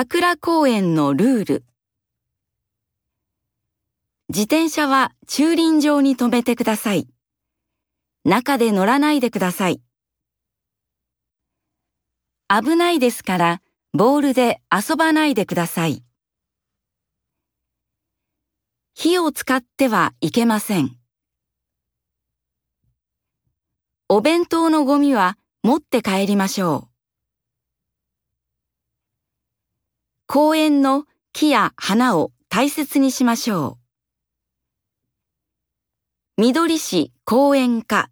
桜公園のルール自転車は駐輪場に停めてください。中で乗らないでください。危ないですから、ボールで遊ばないでください。火を使ってはいけません。お弁当のゴミは持って帰りましょう。公園の木や花を大切にしましょう。緑市公園課